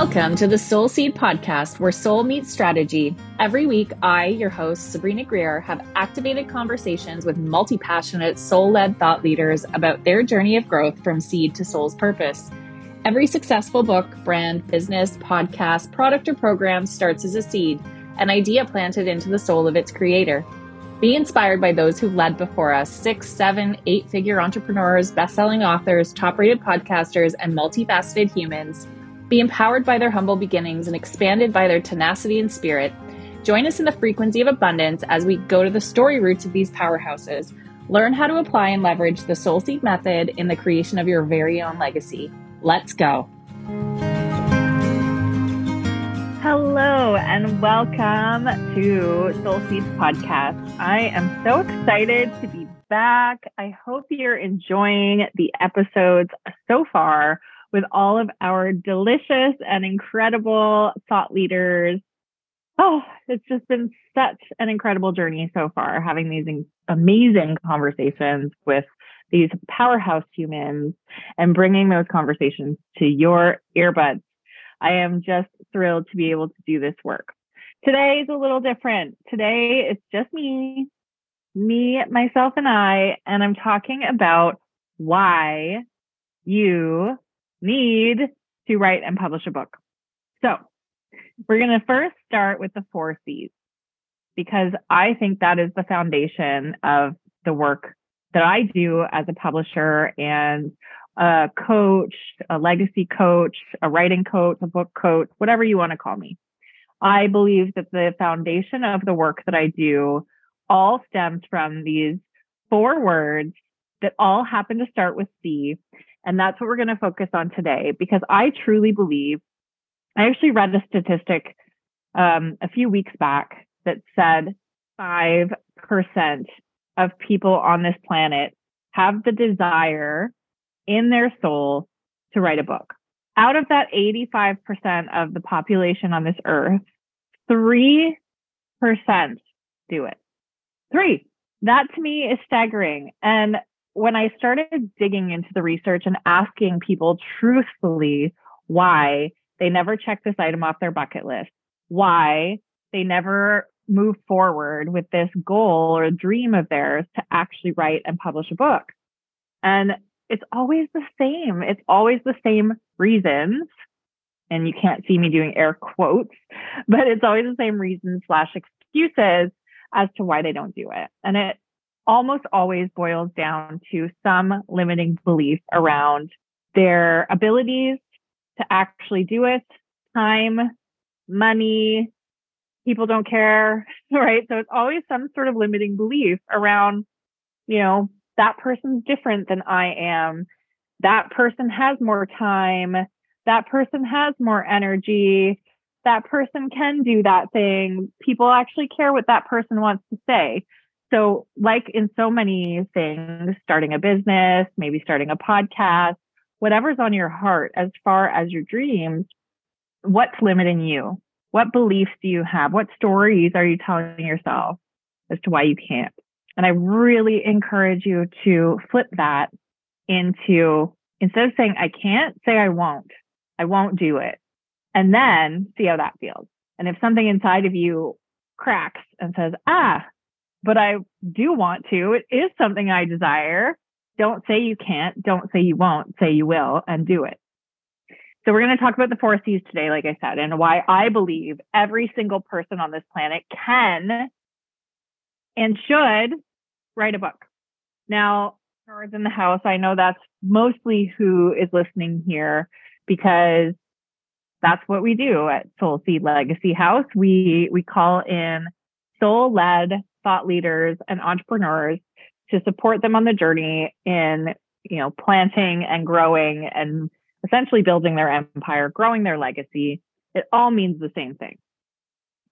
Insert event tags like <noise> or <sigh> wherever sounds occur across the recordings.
Welcome to the Soul Seed podcast, where soul meets strategy. Every week, I, your host, Sabrina Greer, have activated conversations with multi passionate, soul led thought leaders about their journey of growth from seed to soul's purpose. Every successful book, brand, business, podcast, product, or program starts as a seed, an idea planted into the soul of its creator. Be inspired by those who've led before us six, seven, eight figure entrepreneurs, best selling authors, top rated podcasters, and multifaceted humans be empowered by their humble beginnings and expanded by their tenacity and spirit. Join us in the frequency of abundance as we go to the story roots of these powerhouses. Learn how to apply and leverage the Soul Seed method in the creation of your very own legacy. Let's go. Hello and welcome to Soul Seeds podcast. I am so excited to be back. I hope you're enjoying the episodes so far with all of our delicious and incredible thought leaders. Oh, it's just been such an incredible journey so far, having these amazing conversations with these powerhouse humans and bringing those conversations to your earbuds. I am just thrilled to be able to do this work. Today is a little different. Today it's just me, me, myself, and I, and I'm talking about why you need to write and publish a book. So we're going to first start with the four C's because I think that is the foundation of the work that I do as a publisher and a coach, a legacy coach, a writing coach, a book coach, whatever you want to call me. I believe that the foundation of the work that I do all stems from these four words that all happen to start with C and that's what we're going to focus on today because I truly believe, I actually read a statistic um, a few weeks back that said 5% of people on this planet have the desire in their soul to write a book. Out of that 85% of the population on this earth, 3% do it. Three. That to me is staggering. And when I started digging into the research and asking people truthfully why they never check this item off their bucket list, why they never move forward with this goal or dream of theirs to actually write and publish a book. And it's always the same. It's always the same reasons. And you can't see me doing air quotes, but it's always the same reasons slash excuses as to why they don't do it. And it almost always boils down to some limiting belief around their abilities to actually do it, time, money, people don't care, <laughs> right? So it's always some sort of limiting belief around, you know, that person's different than I am. That person has more time. That person has more energy. That person can do that thing. People actually care what that person wants to say. So, like in so many things, starting a business, maybe starting a podcast, whatever's on your heart as far as your dreams, what's limiting you? What beliefs do you have? What stories are you telling yourself as to why you can't? And I really encourage you to flip that into instead of saying, I can't, say, I won't. I won't do it. And then see how that feels. And if something inside of you cracks and says, ah, but I do want to. It is something I desire. Don't say you can't. Don't say you won't. Say you will and do it. So we're going to talk about the four C's today, like I said, and why I believe every single person on this planet can and should write a book. Now, nerds in the house, I know that's mostly who is listening here because that's what we do at Soul Seed Legacy House. We we call in soul led thought leaders and entrepreneurs to support them on the journey in, you know, planting and growing and essentially building their empire, growing their legacy. It all means the same thing.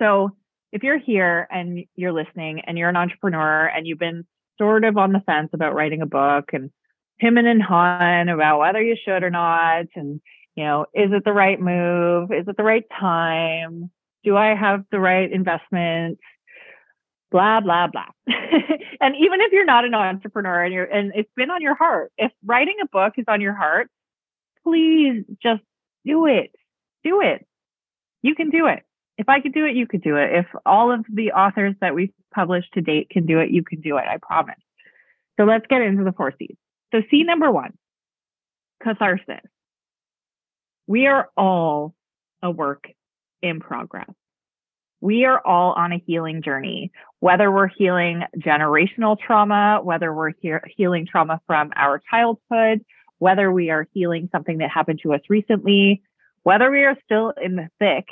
So if you're here and you're listening and you're an entrepreneur and you've been sort of on the fence about writing a book and hemming and hawing about whether you should or not, and you know, is it the right move? Is it the right time? Do I have the right investments? Blah blah blah <laughs> and even if you're not an entrepreneur and you're and it's been on your heart if writing a book is on your heart please just do it do it. You can do it. If I could do it, you could do it. If all of the authors that we've published to date can do it, you can do it. I promise. So let's get into the four C's. So C number one, catharsis. We are all a work in progress. We are all on a healing journey, whether we're healing generational trauma, whether we're he- healing trauma from our childhood, whether we are healing something that happened to us recently, whether we are still in the thick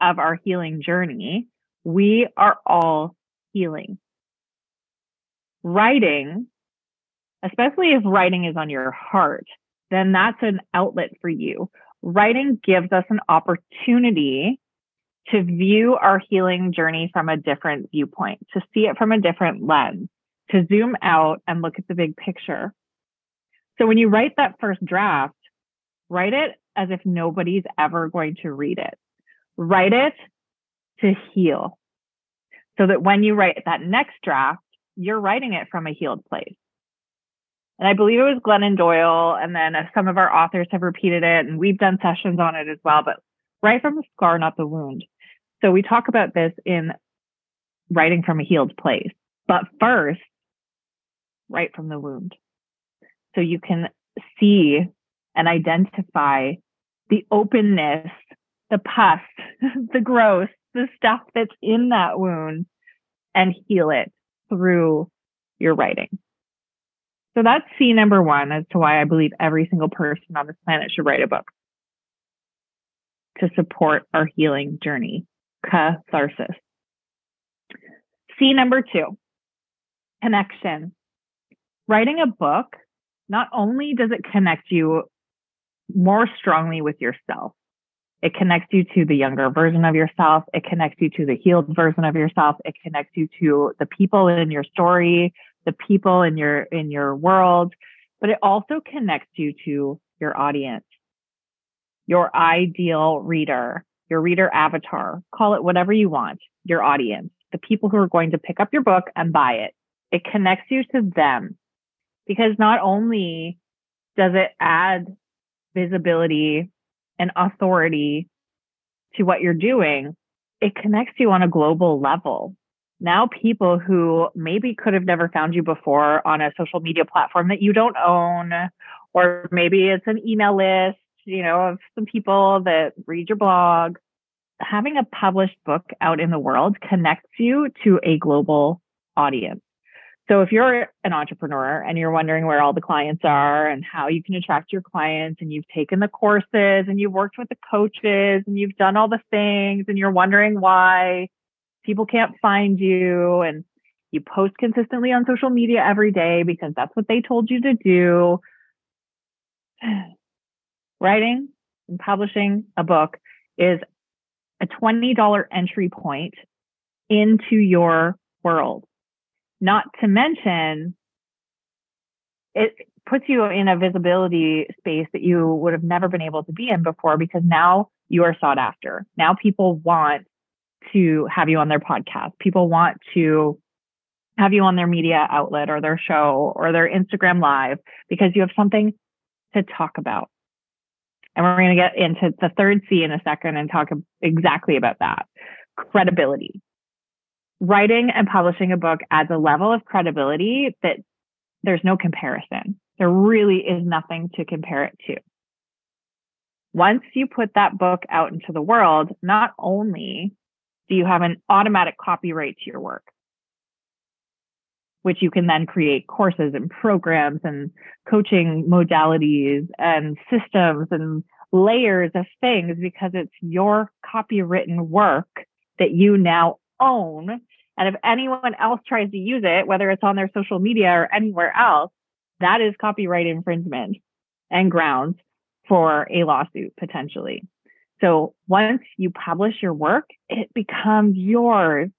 of our healing journey, we are all healing. Writing, especially if writing is on your heart, then that's an outlet for you. Writing gives us an opportunity to view our healing journey from a different viewpoint, to see it from a different lens, to zoom out and look at the big picture. So when you write that first draft, write it as if nobody's ever going to read it. Write it to heal so that when you write that next draft, you're writing it from a healed place. And I believe it was Glennon Doyle, and then some of our authors have repeated it, and we've done sessions on it as well. But write from the scar, not the wound. So we talk about this in writing from a healed place. But first, write from the wound. So you can see and identify the openness, the pus, <laughs> the growth, the stuff that's in that wound and heal it through your writing. So that's C number one as to why I believe every single person on this planet should write a book to support our healing journey, catharsis. C number two, connection. Writing a book, not only does it connect you more strongly with yourself, it connects you to the younger version of yourself. It connects you to the healed version of yourself. It connects you to the people in your story, the people in your, in your world, but it also connects you to your audience, your ideal reader, your reader avatar, call it whatever you want, your audience, the people who are going to pick up your book and buy it. It connects you to them because not only does it add visibility and authority to what you're doing, it connects you on a global level. Now, people who maybe could have never found you before on a social media platform that you don't own, or maybe it's an email list, you know, of some people that read your blog, having a published book out in the world connects you to a global audience. So if you're an entrepreneur and you're wondering where all the clients are and how you can attract your clients and you've taken the courses and you've worked with the coaches and you've done all the things and you're wondering why people can't find you and you post consistently on social media every day because that's what they told you to do. <sighs> Writing and publishing a book is a $20 entry point into your world. Not to mention, it puts you in a visibility space that you would have never been able to be in before because now you are sought after. Now people want to have you on their podcast. People want to have you on their media outlet or their show or their Instagram live because you have something to talk about. And we're going to get into the third C in a second and talk exactly about that credibility writing and publishing a book adds a level of credibility that there's no comparison. There really is nothing to compare it to. Once you put that book out into the world, not only do you have an automatic copyright to your work, which you can then create courses and programs and coaching modalities and systems and layers of things because it's your copywritten work that you now own. And if anyone else tries to use it, whether it's on their social media or anywhere else, that is copyright infringement and grounds for a lawsuit potentially. So once you publish your work, it becomes yours.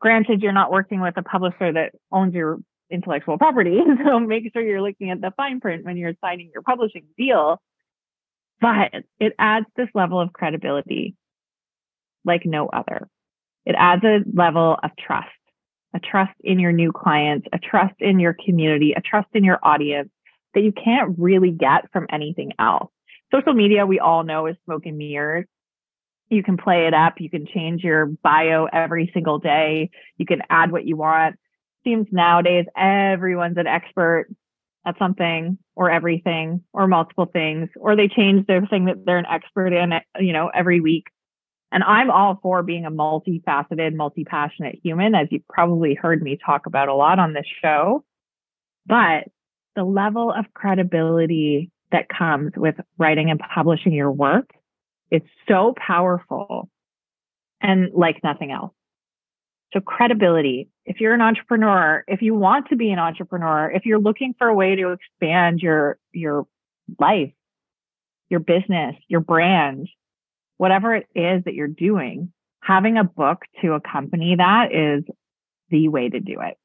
Granted, you're not working with a publisher that owns your intellectual property. <laughs> So make sure you're looking at the fine print when you're signing your publishing deal. But it adds this level of credibility like no other. It adds a level of trust, a trust in your new clients, a trust in your community, a trust in your audience that you can't really get from anything else. Social media, we all know is smoke and mirrors. You can play it up. You can change your bio every single day. You can add what you want. Seems nowadays everyone's an expert at something or everything or multiple things, or they change their thing that they're an expert in, you know, every week. And I'm all for being a multifaceted, multi passionate human, as you've probably heard me talk about a lot on this show. But the level of credibility that comes with writing and publishing your work is so powerful and like nothing else. So credibility, if you're an entrepreneur, if you want to be an entrepreneur, if you're looking for a way to expand your, your life, your business, your brand, whatever it is that you're doing, having a book to accompany that is the way to do it.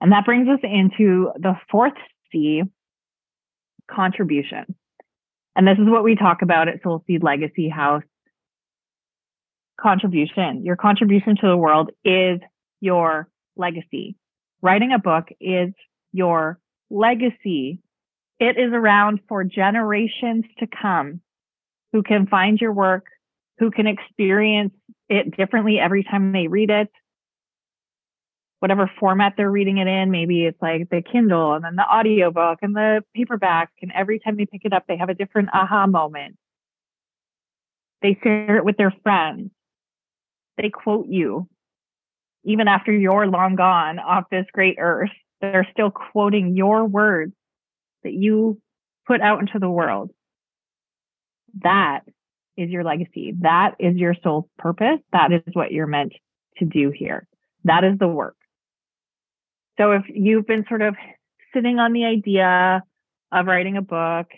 And that brings us into the fourth C, contribution. And this is what we talk about at Soul Seed Legacy House. Contribution. Your contribution to the world is your legacy. Writing a book is your legacy. It is around for generations to come who can find your work, who can experience it differently every time they read it, whatever format they're reading it in. Maybe it's like the Kindle and then the audiobook and the paperback. And every time they pick it up, they have a different aha moment. They share it with their friends. They quote you. Even after you're long gone off this great earth, they're still quoting your words that you put out into the world. That is your legacy. That is your soul's purpose. That is what you're meant to do here. That is the work. So if you've been sort of sitting on the idea of writing a book,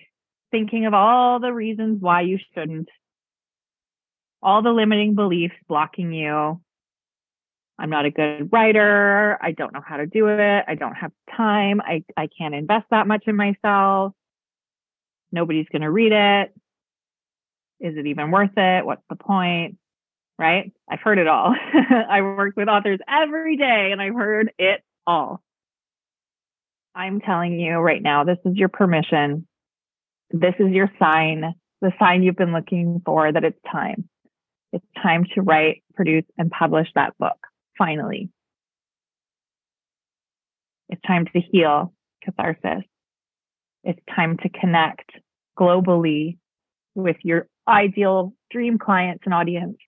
thinking of all the reasons why you shouldn't, all the limiting beliefs blocking you. I'm not a good writer. I don't know how to do it. I don't have time. I, I can't invest that much in myself. Nobody's going to read it. Is it even worth it? What's the point? Right? I've heard it all. <laughs> I work with authors every day and I've heard it all. I'm telling you right now, this is your permission. This is your sign, the sign you've been looking for that it's time. It's time to write, produce, and publish that book, finally. It's time to heal catharsis. It's time to connect globally with your ideal dream clients and audience.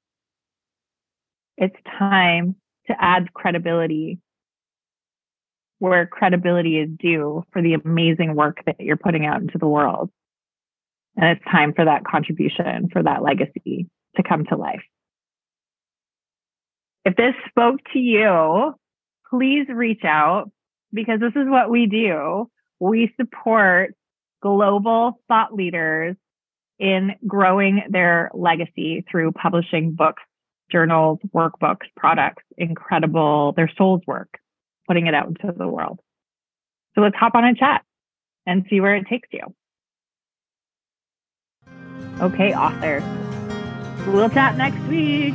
It's time to add credibility where credibility is due for the amazing work that you're putting out into the world. And it's time for that contribution, for that legacy to come to life. If this spoke to you, please reach out because this is what we do. We support global thought leaders in growing their legacy through publishing books, journals, workbooks, products, incredible, their soul's work putting it out into the world. So let's hop on a chat and see where it takes you. Okay, author. We'll chat next week.